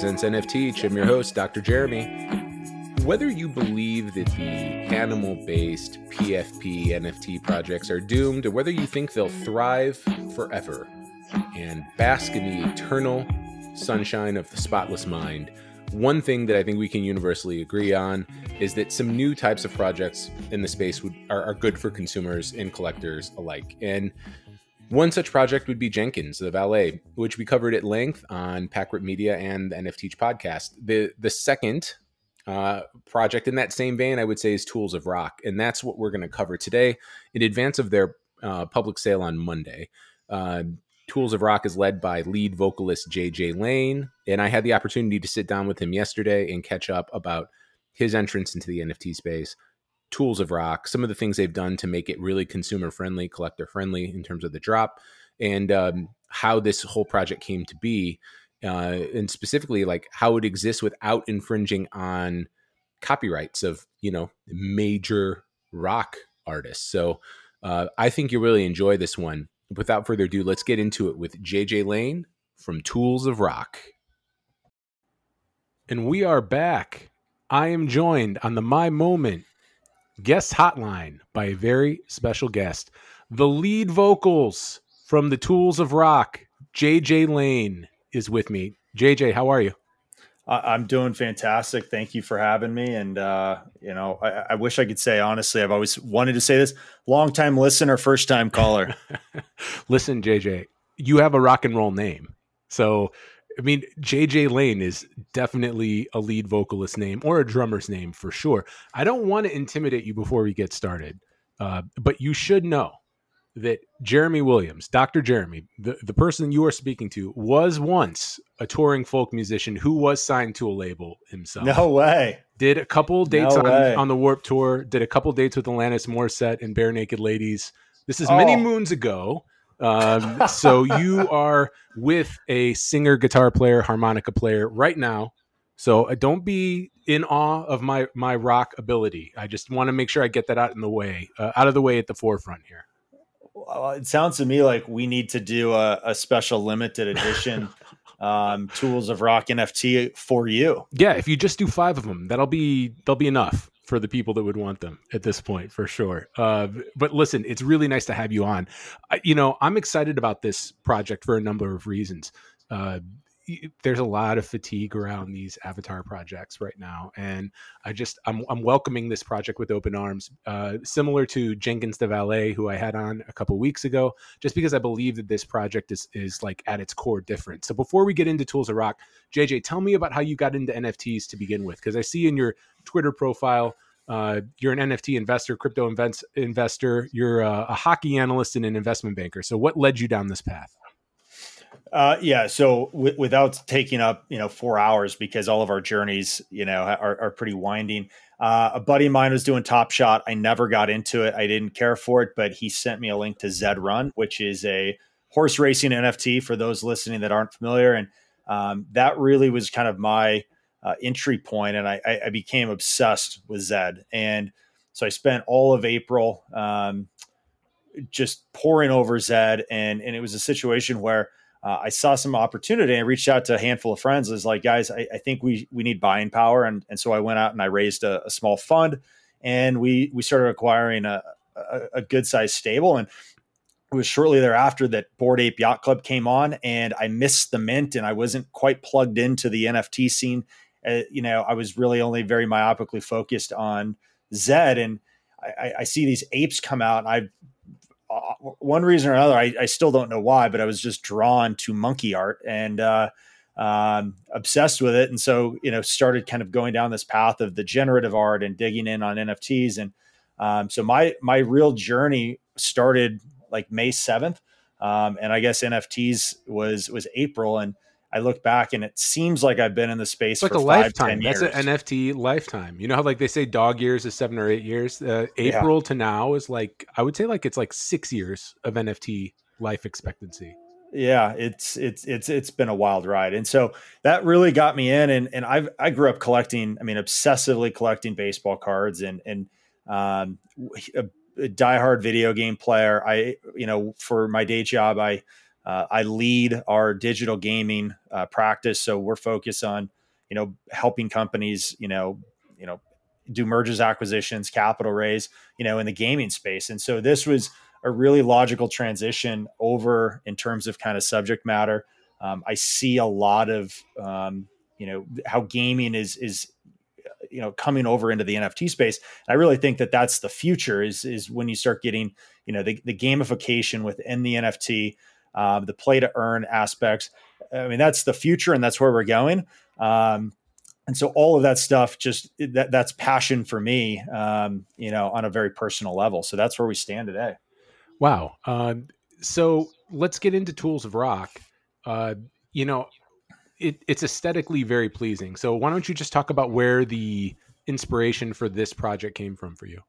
presents NFT. I'm your host, Dr. Jeremy. Whether you believe that the animal based PFP NFT projects are doomed, or whether you think they'll thrive forever and bask in the eternal sunshine of the spotless mind, one thing that I think we can universally agree on is that some new types of projects in the space would, are, are good for consumers and collectors alike. And one such project would be Jenkins, the valet, which we covered at length on Packrip Media and the NFT podcast. The the second uh, project in that same vein, I would say, is Tools of Rock, and that's what we're going to cover today in advance of their uh, public sale on Monday. Uh, Tools of Rock is led by lead vocalist JJ Lane, and I had the opportunity to sit down with him yesterday and catch up about his entrance into the NFT space, tools of rock, some of the things they've done to make it really consumer friendly, collector friendly in terms of the drop, and um, how this whole project came to be, uh, and specifically like how it exists without infringing on copyrights of you know major rock artists. So uh, I think you'll really enjoy this one. Without further ado, let's get into it with JJ Lane from Tools of Rock. And we are back. I am joined on the My Moment guest hotline by a very special guest. The lead vocals from the Tools of Rock, JJ Lane, is with me. JJ, how are you? I'm doing fantastic. Thank you for having me. And, uh, you know, I, I, wish I could say, honestly, I've always wanted to say this long time listener, first time caller. Listen, JJ, you have a rock and roll name. So I mean, JJ Lane is definitely a lead vocalist name or a drummer's name for sure. I don't want to intimidate you before we get started, uh, but you should know that Jeremy Williams, Dr. Jeremy, the, the person you are speaking to, was once a touring folk musician who was signed to a label himself. No way. Did a couple dates no on, on the Warped Tour, did a couple dates with Alanis Morissette and Barenaked Ladies. This is many oh. moons ago. Um, so you are with a singer, guitar player, harmonica player right now. So uh, don't be in awe of my my rock ability. I just want to make sure I get that out in the way, uh, out of the way at the forefront here. Well, it sounds to me like we need to do a, a special limited edition um, tools of rock NFT for you. Yeah, if you just do five of them, that'll be that'll be enough for the people that would want them at this point for sure. Uh, but listen, it's really nice to have you on. I, you know, I'm excited about this project for a number of reasons. Uh, there's a lot of fatigue around these avatar projects right now and i just i'm, I'm welcoming this project with open arms uh, similar to jenkins the valet who i had on a couple weeks ago just because i believe that this project is is like at its core different so before we get into tools of rock jj tell me about how you got into nfts to begin with because i see in your twitter profile uh, you're an NFT investor, crypto invents, investor. You're a, a, hockey analyst and an investment banker. So, what led you down this path? Uh, yeah. So, w- without taking up you know four hours, because all of our journeys you know are, are pretty winding. Uh, a buddy of mine was doing Top Shot. I never got into it. I didn't care for it, but he sent me a link to Zed Run, which is a horse racing NFT for those listening that aren't familiar, and um, that really was kind of my uh, entry point, and I, I, became obsessed with Zed. And so I spent all of April um, just pouring over Zed, and and it was a situation where uh, I saw some opportunity. and reached out to a handful of friends. I was like, guys, I, I, think we we need buying power, and and so I went out and I raised a, a small fund, and we we started acquiring a a, a good sized stable, and it was shortly thereafter that Bored Ape Yacht Club came on, and I missed the mint, and I wasn't quite plugged into the NFT scene uh, you know, I was really only very myopically focused on Zed, and I, I see these apes come out, and I, uh, one reason or another, I, I, still don't know why, but I was just drawn to monkey art and uh, um, obsessed with it, and so you know, started kind of going down this path of the generative art and digging in on NFTs, and um, so my my real journey started like May seventh, um, and I guess NFTs was was April, and I look back and it seems like I've been in the space it's like a five, lifetime. That's an NFT lifetime. You know how like they say dog years is seven or eight years. Uh, April yeah. to now is like I would say like it's like six years of NFT life expectancy. Yeah, it's it's it's it's been a wild ride, and so that really got me in. And and I I grew up collecting. I mean, obsessively collecting baseball cards and and um, a, a diehard video game player. I you know for my day job I Uh, I lead our digital gaming uh, practice, so we're focused on you know helping companies you know you know do mergers acquisitions capital raise you know in the gaming space. And so this was a really logical transition over in terms of kind of subject matter. Um, i see a lot of um, you know how gaming is is you know coming over into the nft space. I really think that that's the future is is when you start getting you know the, the gamification within the nft uh, the play to earn aspects. I mean that's the future and that's where we're going. Um, and so all of that stuff just that that's passion for me um, you know on a very personal level. So that's where we stand today. Wow. Um, so let's get into tools of rock. Uh, you know it, it's aesthetically very pleasing. So why don't you just talk about where the inspiration for this project came from for you?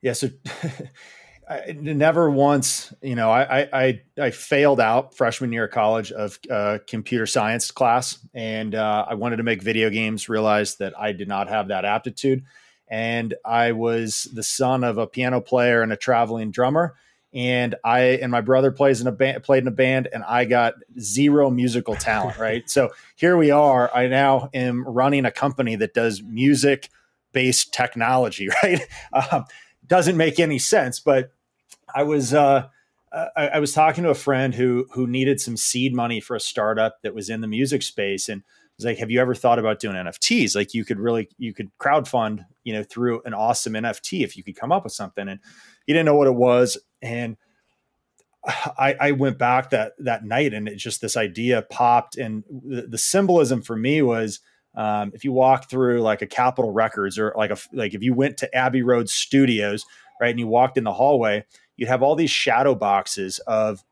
Yeah so I never once, you know, I, I, I failed out freshman year of college of uh, computer science class, and uh, I wanted to make video games. Realized that I did not have that aptitude, and I was the son of a piano player and a traveling drummer, and I and my brother plays in a band, played in a band, and I got zero musical talent. right, so here we are. I now am running a company that does music based technology. Right. Um, doesn't make any sense, but I was uh, I, I, was talking to a friend who who needed some seed money for a startup that was in the music space, and was like, "Have you ever thought about doing NFTs? Like, you could really you could crowdfund, you know, through an awesome NFT if you could come up with something." And he didn't know what it was, and I, I went back that that night, and it just this idea popped, and the, the symbolism for me was. Um, if you walk through like a Capitol Records or like a like if you went to Abbey Road Studios, right, and you walked in the hallway, you'd have all these shadow boxes of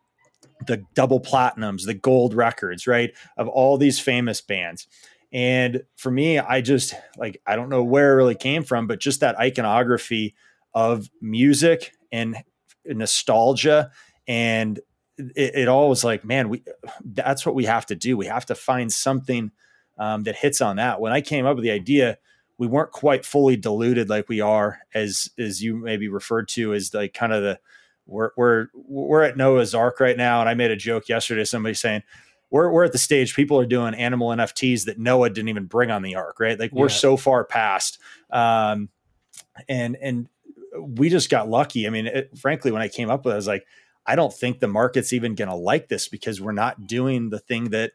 the double platinums, the gold records, right? Of all these famous bands. And for me, I just like, I don't know where it really came from, but just that iconography of music and nostalgia. And it, it all was like, man, we, that's what we have to do. We have to find something um, that hits on that. When I came up with the idea, we weren't quite fully diluted like we are as as you maybe referred to as like kind of the we're we're we're at Noah's Ark right now, and I made a joke yesterday. Somebody saying we're we're at the stage people are doing animal NFTs that Noah didn't even bring on the ark, right? Like we're yeah. so far past, um, and and we just got lucky. I mean, it, frankly, when I came up with, it, I was like, I don't think the market's even going to like this because we're not doing the thing that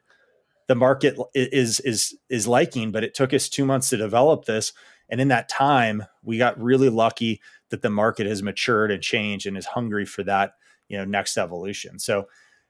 the market is is is liking. But it took us two months to develop this, and in that time, we got really lucky that the market has matured and changed and is hungry for that you know next evolution. So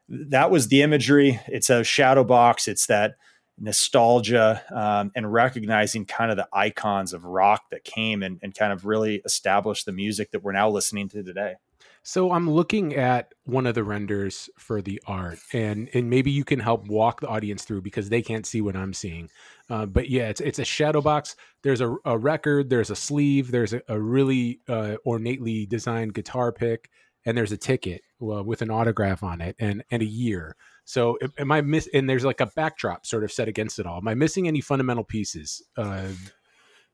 that was the imagery. It's a shadow box. It's that nostalgia um, and recognizing kind of the icons of rock that came and, and kind of really established the music that we're now listening to today so I'm looking at one of the renders for the art, and and maybe you can help walk the audience through because they can't see what I'm seeing. Uh, but yeah, it's it's a shadow box. There's a, a record. There's a sleeve. There's a, a really uh, ornately designed guitar pick, and there's a ticket uh, with an autograph on it, and and a year. So am I miss? And there's like a backdrop sort of set against it all. Am I missing any fundamental pieces?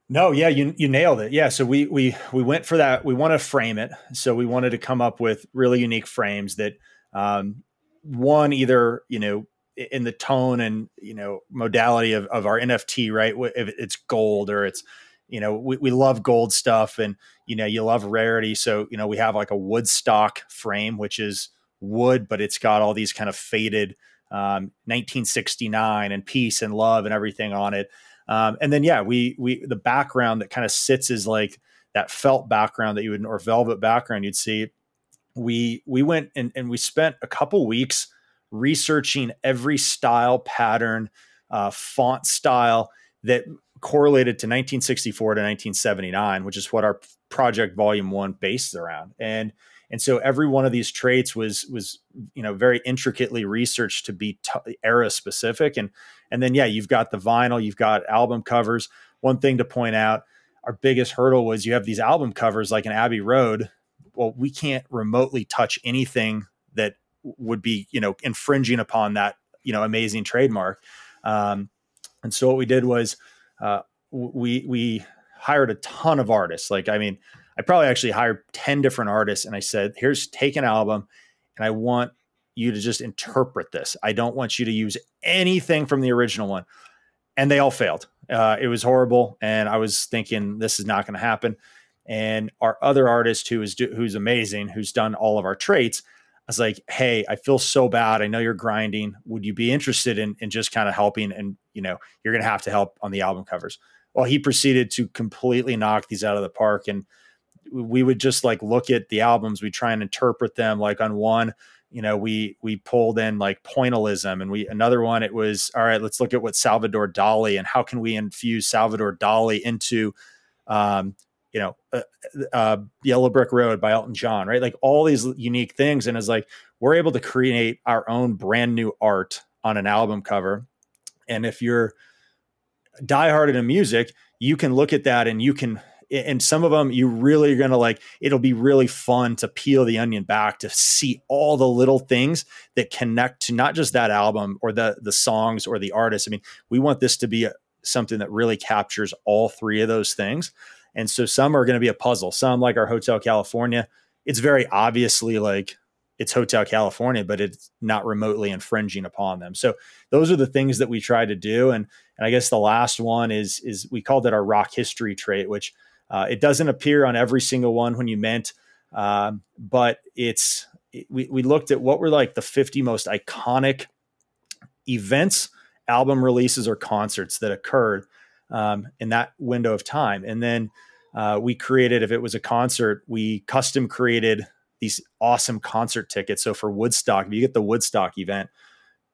No, yeah, you you nailed it. Yeah, so we we we went for that. We want to frame it. So we wanted to come up with really unique frames that um, one either you know in the tone and you know modality of, of our NFT, right? If it's gold or it's you know we, we love gold stuff and you know you love rarity. So you know we have like a Woodstock frame, which is wood, but it's got all these kind of faded um, 1969 and peace and love and everything on it. Um, and then yeah, we we the background that kind of sits is like that felt background that you would or velvet background you'd see. We we went and, and we spent a couple weeks researching every style, pattern, uh, font style that correlated to 1964 to 1979, which is what our project volume one based around. And and so every one of these traits was was you know very intricately researched to be t- era specific. And and then yeah you've got the vinyl you've got album covers. One thing to point out our biggest hurdle was you have these album covers like an abbey road. Well we can't remotely touch anything that would be you know infringing upon that you know amazing trademark. Um, and so what we did was uh, we we hired a ton of artists. Like i mean I probably actually hired 10 different artists and I said, here's take an album and I want, you to just interpret this. I don't want you to use anything from the original one. And they all failed. Uh, it was horrible. And I was thinking, this is not going to happen. And our other artist, who is who's amazing, who's done all of our traits, I was like, "Hey, I feel so bad. I know you're grinding. Would you be interested in in just kind of helping? And you know, you're going to have to help on the album covers." Well, he proceeded to completely knock these out of the park, and we would just like look at the albums. We try and interpret them. Like on one, you know, we we pulled in like pointillism, and we another one. It was all right. Let's look at what Salvador Dali and how can we infuse Salvador Dali into um, you know, uh, uh, Yellow Brick Road by Elton John, right? Like all these unique things. And it's like we're able to create our own brand new art on an album cover. And if you're diehard into music, you can look at that and you can, and some of them you really are going to like, it'll be really fun to peel the onion back to see all the little things that connect to not just that album or the, the songs or the artists. I mean, we want this to be a, something that really captures all three of those things. And so some are going to be a puzzle. Some, like our Hotel California, it's very obviously like it's Hotel California, but it's not remotely infringing upon them. So those are the things that we try to do. And and I guess the last one is is we called it our rock history trait, which uh, it doesn't appear on every single one when you meant, um, but it's we we looked at what were like the 50 most iconic events, album releases, or concerts that occurred um, in that window of time, and then uh, we created, if it was a concert, we custom created these awesome concert tickets. So for Woodstock, if you get the Woodstock event,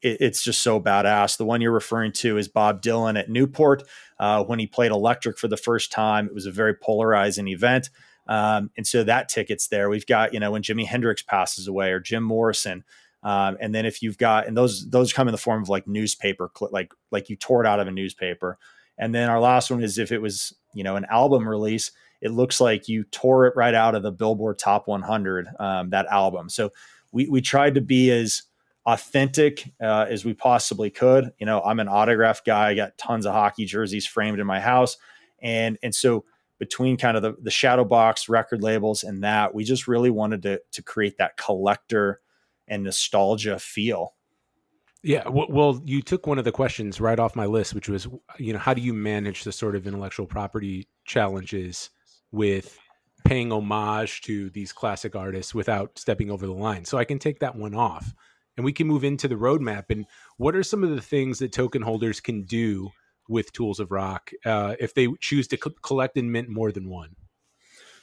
it, it's just so badass. The one you're referring to is Bob Dylan at Newport uh, when he played electric for the first time. It was a very polarizing event. Um, and so that ticket's there. We've got, you know, when Jimi Hendrix passes away or Jim Morrison. Um, and then if you've got, and those, those come in the form of like newspaper, like, like you tore it out of a newspaper. And then our last one is if it was, you know, an album release, it looks like you tore it right out of the Billboard Top 100, um, that album. So we, we tried to be as authentic uh, as we possibly could. You know, I'm an autograph guy. I got tons of hockey jerseys framed in my house. And, and so between kind of the, the shadow box record labels and that, we just really wanted to, to create that collector and nostalgia feel yeah, well, you took one of the questions right off my list, which was, you know, how do you manage the sort of intellectual property challenges with paying homage to these classic artists without stepping over the line? So I can take that one off, and we can move into the roadmap. And what are some of the things that token holders can do with Tools of Rock uh, if they choose to co- collect and mint more than one?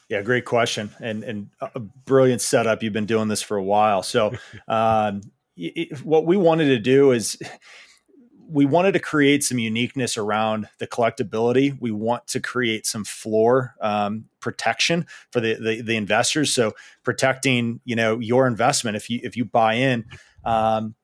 Yeah, great question, and and a brilliant setup. You've been doing this for a while, so. Um, it, what we wanted to do is we wanted to create some uniqueness around the collectability. We want to create some floor um, protection for the, the, the investors. So protecting, you know, your investment if you if you buy in. Um,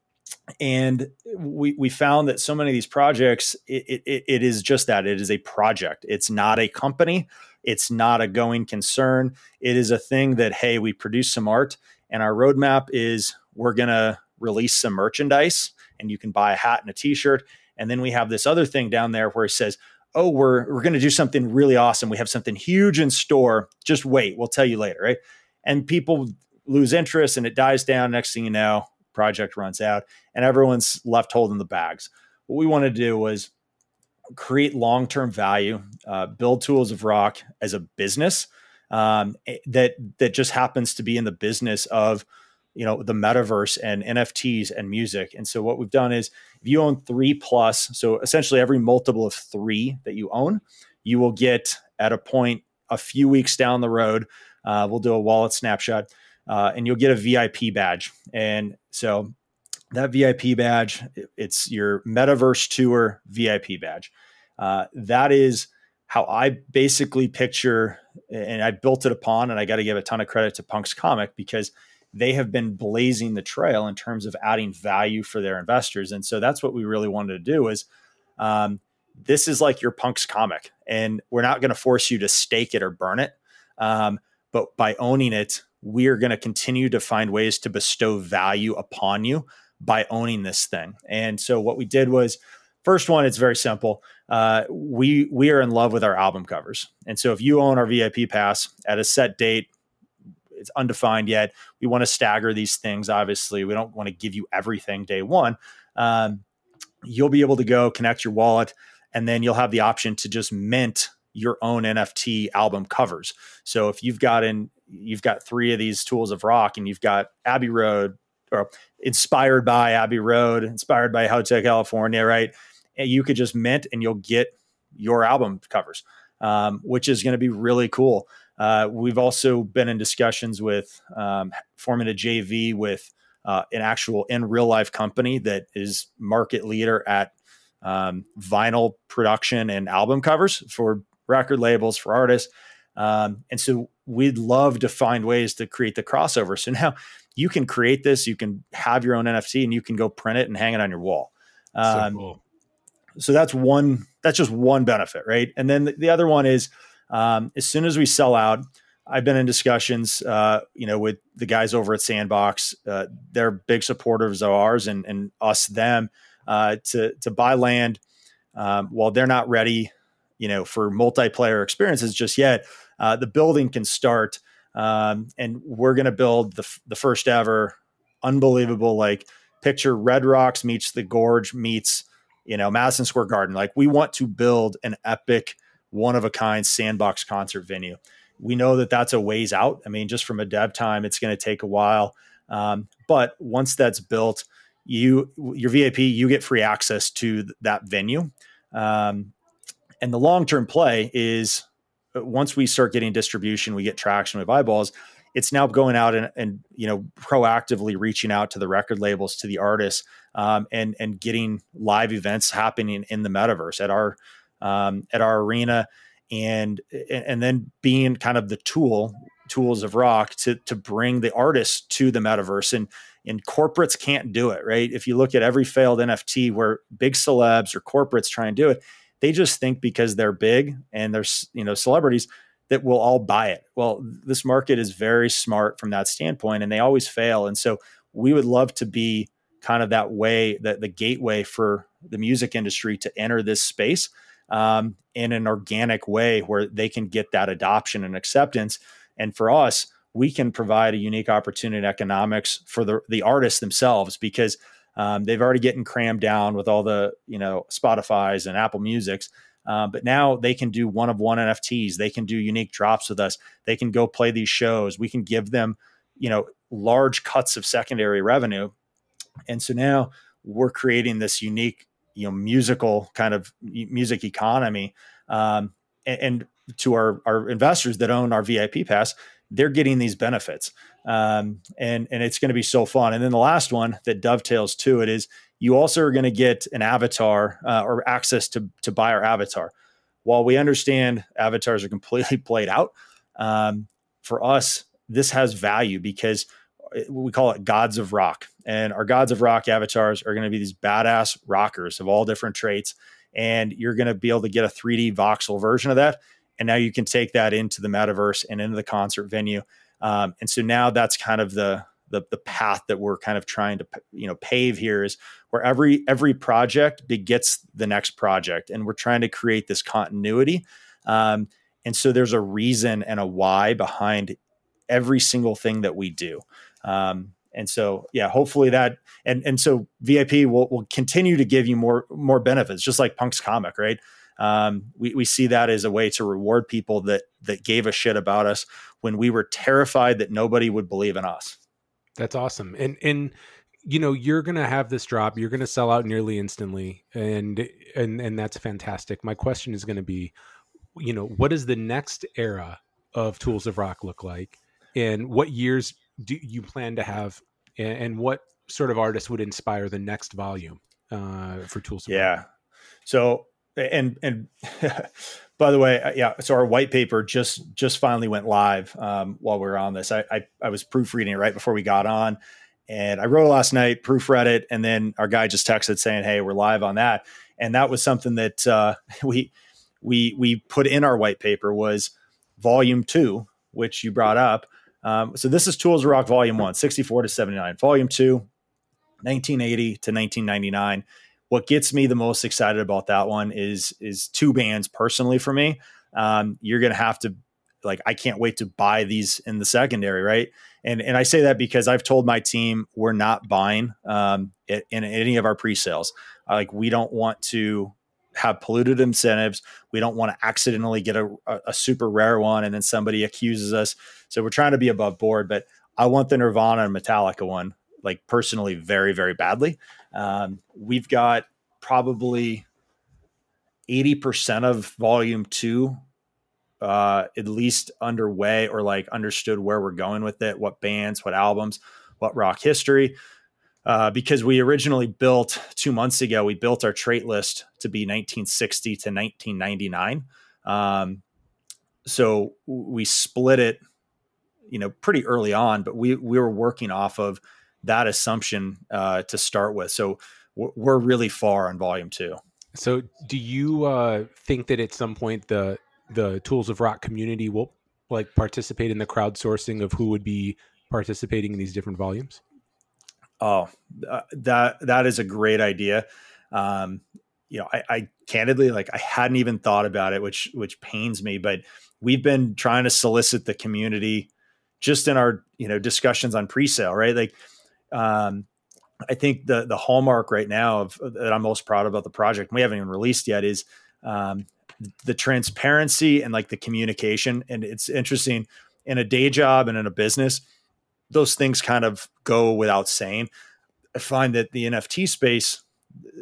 and we we found that so many of these projects, it, it, it is just that it is a project. It's not a company. It's not a going concern. It is a thing that hey, we produce some art, and our roadmap is we're gonna release some merchandise and you can buy a hat and a t-shirt. And then we have this other thing down there where it says, oh, we're, we're going to do something really awesome. We have something huge in store. Just wait. We'll tell you later. Right. And people lose interest and it dies down. Next thing you know, project runs out and everyone's left holding the bags. What we want to do was create long-term value, uh, build tools of rock as a business um, that that just happens to be in the business of you know the metaverse and nfts and music and so what we've done is if you own three plus so essentially every multiple of three that you own you will get at a point a few weeks down the road uh, we'll do a wallet snapshot uh, and you'll get a vip badge and so that vip badge it's your metaverse tour vip badge uh, that is how i basically picture and i built it upon and i got to give a ton of credit to Punks Comic because they have been blazing the trail in terms of adding value for their investors. And so that's what we really wanted to do is um, this is like your Punks Comic and we're not going to force you to stake it or burn it. Um, but by owning it, we are going to continue to find ways to bestow value upon you by owning this thing. And so what we did was first one, it's very simple. Uh, we we are in love with our album covers, and so if you own our VIP pass at a set date, it's undefined yet. We want to stagger these things. Obviously, we don't want to give you everything day one. Um, you'll be able to go connect your wallet, and then you'll have the option to just mint your own NFT album covers. So if you've got in you've got three of these tools of rock, and you've got Abbey Road or inspired by Abbey Road, inspired by Hotel California, right? And you could just mint, and you'll get your album covers, um, which is going to be really cool. Uh, we've also been in discussions with um, forming a JV with uh, an actual in real life company that is market leader at um, vinyl production and album covers for record labels for artists. Um, and so we'd love to find ways to create the crossover. So now you can create this, you can have your own NFT, and you can go print it and hang it on your wall. Um, so, cool. so that's one. That's just one benefit, right? And then the, the other one is um, as soon as we sell out, I've been in discussions, uh, you know, with the guys over at Sandbox. Uh, they're big supporters of ours and, and us them uh, to to buy land. Um, while they're not ready, you know, for multiplayer experiences just yet, uh, the building can start, um, and we're going to build the the first ever unbelievable like picture Red Rocks meets the Gorge meets you know Madison Square Garden. Like we want to build an epic one of a kind sandbox concert venue. We know that that's a ways out. I mean, just from a dev time, it's going to take a while. Um, but once that's built, you your VIP, you get free access to th- that venue. Um, and the long term play is once we start getting distribution, we get traction with eyeballs. It's now going out and, and you know proactively reaching out to the record labels, to the artists, um, and and getting live events happening in the metaverse at our um, at our arena, and and then being kind of the tool tools of rock to to bring the artists to the metaverse and and corporates can't do it right if you look at every failed nft where big celebs or corporates try and do it they just think because they're big and they're you know celebrities that will all buy it well this market is very smart from that standpoint and they always fail and so we would love to be kind of that way that the gateway for the music industry to enter this space um, in an organic way where they can get that adoption and acceptance. And for us, we can provide a unique opportunity in economics for the, the artists themselves because um, they've already getting crammed down with all the you know Spotify's and Apple Music's. Uh, but now they can do one of one NFTs. They can do unique drops with us. They can go play these shows. We can give them, you know, large cuts of secondary revenue. And so now we're creating this unique you know musical kind of music economy um, and, and, to our our investors that own our vip pass they're getting these benefits um, and and it's going to be so fun and then the last one that dovetails to it is you also are going to get an avatar uh, or access to to buy our avatar while we understand avatars are completely played out um, for us this has value because we call it gods of rock. And our gods of rock avatars are going to be these badass rockers of all different traits. And you're going to be able to get a 3D voxel version of that. And now you can take that into the metaverse and into the concert venue. Um, and so now that's kind of the, the the path that we're kind of trying to you know pave here is where every every project begets the next project, and we're trying to create this continuity. Um, and so there's a reason and a why behind every single thing that we do. Um, and so, yeah, hopefully that and and so VIP will will continue to give you more more benefits, just like Punks Comic, right? Um, we we see that as a way to reward people that that gave a shit about us when we were terrified that nobody would believe in us. That's awesome, and and you know you're gonna have this drop, you're gonna sell out nearly instantly, and and and that's fantastic. My question is going to be, you know, what does the next era of Tools of Rock look like, and what years do you plan to have, and, and what sort of artists would inspire the next volume uh, for Tools? of Yeah. So and and by the way, uh, yeah. So our white paper just just finally went live um, while we were on this. I, I, I was proofreading it right before we got on, and I wrote it last night, proofread it, and then our guy just texted saying, "Hey, we're live on that." And that was something that uh, we we we put in our white paper was volume two, which you brought up, um, so this is Tools Rock Volume 1, 64 to 79. Volume 2, 1980 to 1999. What gets me the most excited about that one is is two bands personally for me. Um, you're to have to like I can't wait to buy these in the secondary, right? And and I say that because I've told my team we're not buying um, in, in any of our pre-sales. Like we don't want to have polluted incentives. We don't want to accidentally get a, a, a, super rare one and then somebody accuses us. So we're trying to be above board. But I want the Nirvana and Metallica one, like personally, very very badly. Um, we've got probably eighty percent of Volume Two uh, at least underway or like understood where we're going with it, what bands, what albums, what rock history. Uh, because we originally built two months ago, we built our trait list to be 1960 to 1999. Um, so we split it, you know, pretty early on, but we we were working off of that assumption uh, to start with. So we're really far on volume two. So, do you uh, think that at some point the the Tools of Rock community will like participate in the crowdsourcing of who would be participating in these different volumes? Oh, uh, that that is a great idea. Um, you know, I, I candidly like I hadn't even thought about it, which which pains me. But we've been trying to solicit the community just in our you know discussions on pre-sale, right? Like, um, I think the the hallmark right now of that I'm most proud about the project we haven't even released yet is um, the transparency and like the communication. And it's interesting in a day job and in a business, those things kind of go without saying. I find that the NFT space,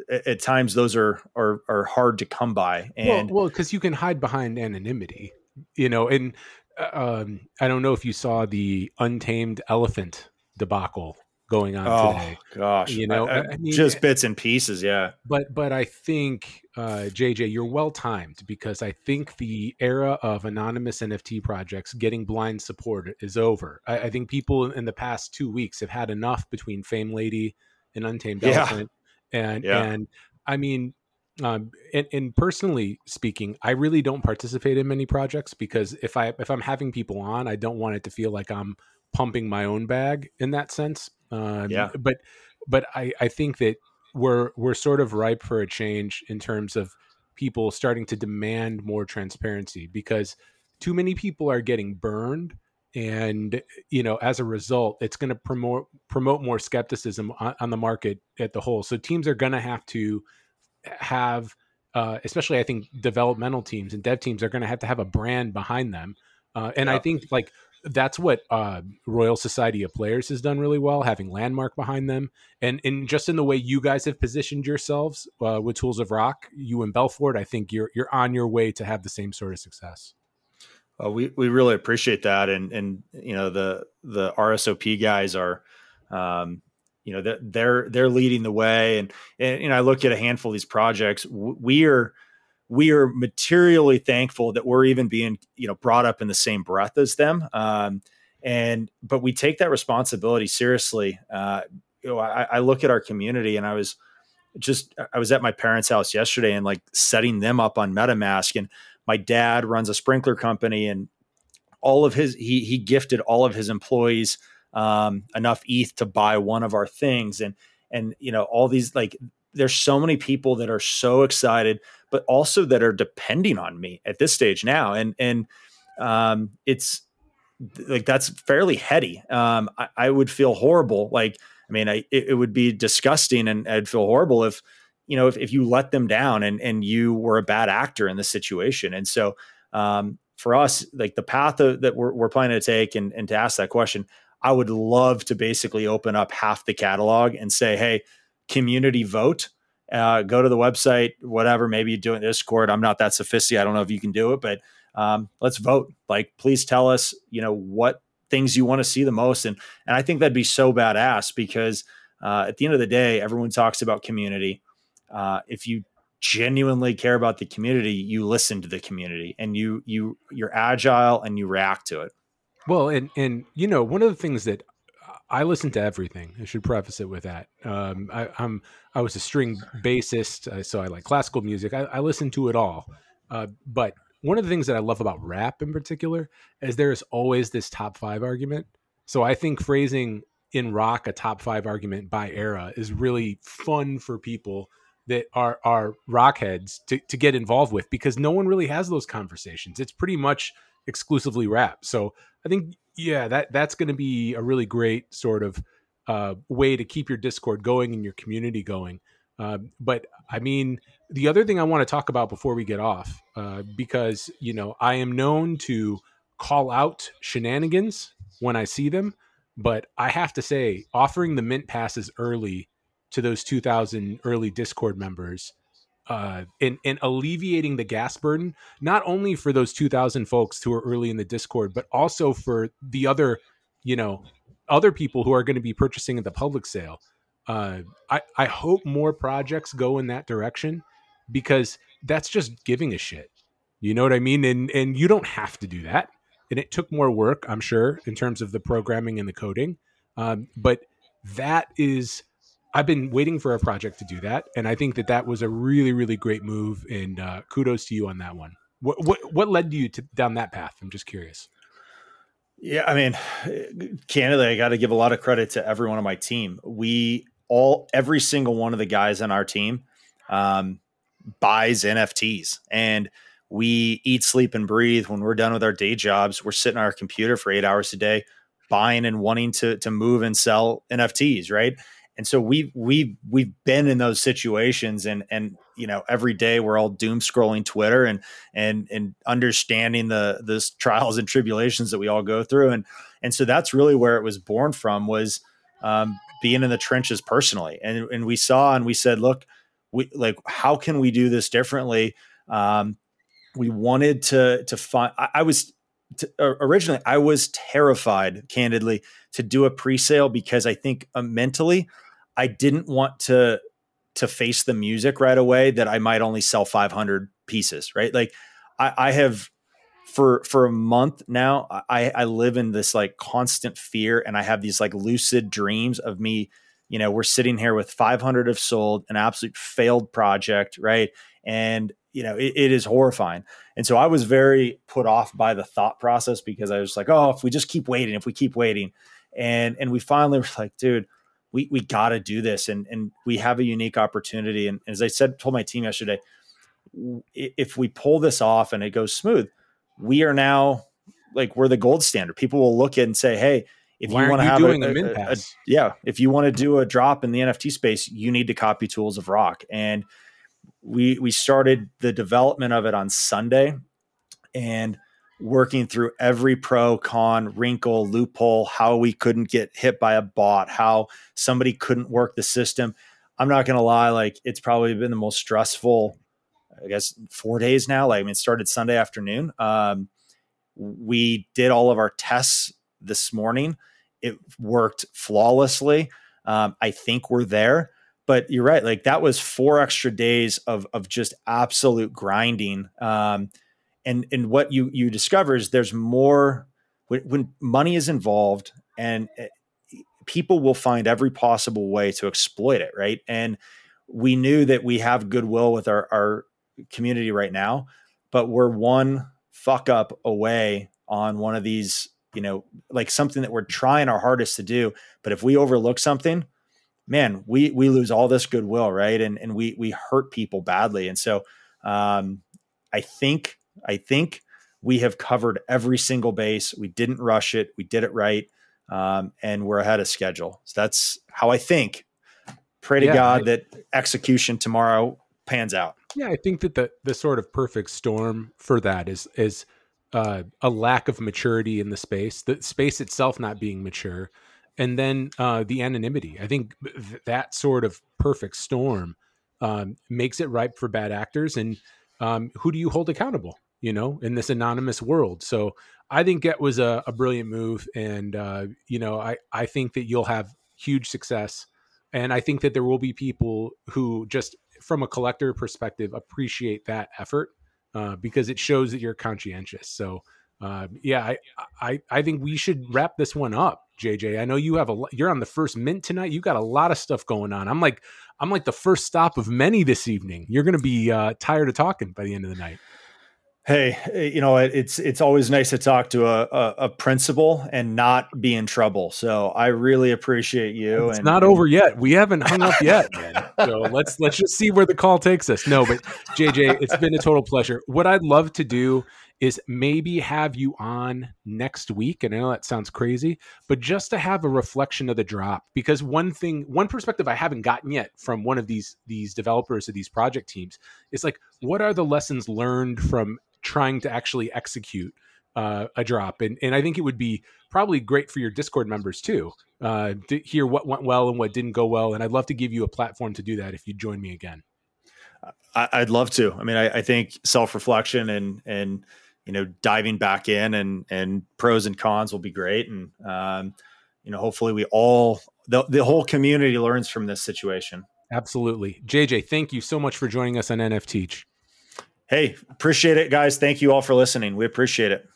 at times, those are are, are hard to come by. And well, because well, you can hide behind anonymity, you know. And uh, um, I don't know if you saw the untamed elephant debacle going on oh, today. Gosh, you know, I, I mean, just bits and pieces, yeah. But but I think uh, JJ, you're well timed because I think the era of anonymous NFT projects getting blind support is over. I, I think people in the past two weeks have had enough between Fame Lady and Untamed yeah. Elephant, and yeah. and I mean. Um, and, and personally speaking, I really don't participate in many projects because if I if I'm having people on, I don't want it to feel like I'm pumping my own bag in that sense um, yeah. But but I I think that we're we're sort of ripe for a change in terms of people starting to demand more transparency because too many people are getting burned and you know as a result it's going to promote promote more skepticism on, on, the market at the whole so teams are going to have to have uh, especially i think developmental teams and dev teams are going to have to have a brand behind them uh, and i think like that's what uh, Royal Society of Players has done really well, having landmark behind them, and in just in the way you guys have positioned yourselves uh, with Tools of Rock, you and Belfort, I think you're you're on your way to have the same sort of success. Well, we we really appreciate that, and and you know the the RSOP guys are, um, you know they're they're they're leading the way, and and you know I look at a handful of these projects, we are we are materially thankful that we're even being you know brought up in the same breath as them. Um, and but we take that responsibility seriously. Uh, you know I, I, look at our community and i was just i was at my parents house yesterday and like setting them up on metamask. And my dad runs a sprinkler company and all of his he he gifted all of his employees um, enough eth to buy one of our things. And and you know all these like there's so many people that are so excited, but also that are depending on me at this stage now. And and um, it's like that's fairly heady. Um, I, I, would feel horrible. Like I mean, I, it, it, would be disgusting, and I'd feel horrible if you know if, if you let them down and and you were a bad actor in this situation. And so um, for us, like the path of, that we're, we're planning to take, and and to ask that question, I would love to basically open up half the catalog and say, hey community vote. Uh, go to the website, whatever. Maybe you do it in Discord. I'm not that sophisticated. I don't know if you can do it, but um, let's vote. Like, please tell us, you know, what things you want to see the most, and and I think that'd be so badass because uh, at the end of the day, everyone talks about community. Uh, if you genuinely care about the community, you listen to the community, and you you you're agile and you react to it. Well, and and you know, one of the things that I listen to everything. I should preface it with that. Um, I, am I was a string bassist, uh, so I like classical music. I, I listen to it all. Uh, but one of the things that I love about rap in particular is there is always this top five argument. So I think phrasing in rock a top five argument by era is really fun for people that are are rock heads to, to get involved with because no one really has those conversations. It's pretty much exclusively rap. So I think yeah, that that's going to be a really great sort of uh, way to keep your Discord going and your community going. Uh, but I mean, the other thing I want to talk about before we get off, uh, because you know I am known to call out shenanigans when I see them, but I have to say, offering the mint passes early to those 2,000 early Discord members uh, and, and alleviating the gas burden, not only for those 2,000 folks who are early in the Discord, but also for the other, you know, other people who are going to be purchasing at the public sale. Uh, I, I hope more projects go in that direction because that's just giving a shit. You know what I mean? And and you don't have to do that. And it took more work, I'm sure, in terms of the programming and the coding. Um, but that is I've been waiting for a project to do that, and I think that that was a really, really great move. And uh, kudos to you on that one. What what what led you to down that path? I'm just curious. Yeah, I mean, candidly, I got to give a lot of credit to everyone on my team. We all, every single one of the guys on our team, um, buys NFTs, and we eat, sleep, and breathe. When we're done with our day jobs, we're sitting on our computer for eight hours a day, buying and wanting to to move and sell NFTs, right? And so we we we've been in those situations and and you know every day we're all doom scrolling twitter and and and understanding the the trials and tribulations that we all go through. And and so that's really where it was born from was um, being in the trenches personally. And and we saw and we said look we like how can we do this differently? Um, we wanted to to find I, I was to, originally I was terrified candidly to do a pre-sale because I think uh, mentally I didn't want to to face the music right away that I might only sell 500 pieces, right? Like I, I have for for a month now, I, I live in this like constant fear and I have these like lucid dreams of me, you know, we're sitting here with 500 have sold, an absolute failed project, right? And you know, it, it is horrifying. And so I was very put off by the thought process because I was like, oh, if we just keep waiting, if we keep waiting. And and we finally were like, dude, we we got to do this, and and we have a unique opportunity. And as I said, told my team yesterday, if we pull this off and it goes smooth, we are now like we're the gold standard. People will look at and say, hey. If Why you want to have a, a, a, yeah, if you want to do a drop in the NFT space, you need to copy Tools of Rock. And we we started the development of it on Sunday, and working through every pro, con, wrinkle, loophole, how we couldn't get hit by a bot, how somebody couldn't work the system. I'm not to lie, like it's probably been the most stressful, I guess, four days now. Like, I mean, it started Sunday afternoon. Um, we did all of our tests this morning. It worked flawlessly. Um, I think we're there, but you're right. Like that was four extra days of of just absolute grinding. Um, and and what you you discover is there's more when, when money is involved and eh, people will find every possible way to exploit it right and we knew that we have goodwill with our our community right now but we're one fuck up away on one of these you know like something that we're trying our hardest to do but if we overlook something man we we lose all this goodwill right and and we we hurt people badly and so um i think I think we have covered every single base. We didn't rush it. We did it right. Um, and we're ahead of schedule. So that's how I think. Pray to yeah, God I, that execution tomorrow pans out. Yeah, I think that the the sort of perfect storm for that is is uh, a lack of maturity in the space, the space itself not being mature, and then uh, the anonymity. I think th- that sort of perfect storm um, makes it ripe for bad actors. And um, who do you hold accountable? you know, in this anonymous world. So I think it was a, a brilliant move, and uh, you know, I I think that you'll have huge success, and I think that there will be people who just from a collector perspective appreciate that effort uh, because it shows that you're conscientious. So. Uh, yeah, I, I I think we should wrap this one up, JJ. I know you have a you're on the first mint tonight. You got a lot of stuff going on. I'm like I'm like the first stop of many this evening. You're going to be uh, tired of talking by the end of the night. Hey, eh, you know it's it's always nice to talk to a, a, a principal and not be in trouble. So I really appreciate you. It's and, not over yet. We haven't hung up yet, man. So let's let's just see where the call takes us. No, but JJ, it's been a total pleasure. What I'd love to do is maybe have you on next week. And I know that sounds crazy, but just to have a reflection of the drop, because one thing, one perspective I haven't gotten yet from one of these these developers of these project teams is like, what are the lessons learned from trying to actually execute uh, a drop? And and I think it would be probably great for your Discord members too uh, to hear what went well and what didn't go well. And I'd love to give you a platform to do that if you join me again. I, would love to. I mean, I, I think self reflection and and you know diving back in and and pros and cons will be great. And um, you know, hopefully, we all the the whole community learns from this situation. Absolutely, JJ. Thank you so much for joining us on NF Teach. Hey, appreciate it, guys. Thank you all for listening. We appreciate it.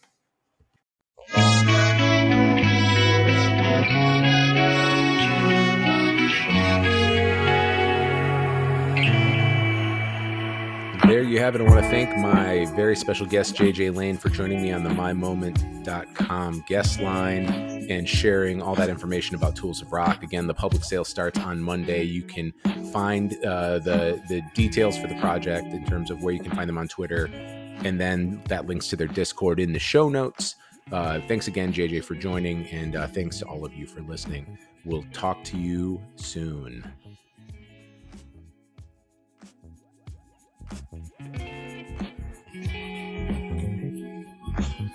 You have it. I want to thank my very special guest, JJ Lane, for joining me on the mymoment.com guest line and sharing all that information about Tools of Rock. Again, the public sale starts on Monday. You can find uh, the, the details for the project in terms of where you can find them on Twitter. And then that links to their Discord in the show notes. Uh, thanks again, JJ, for joining. And uh, thanks to all of you for listening. We'll talk to you soon. Thank you.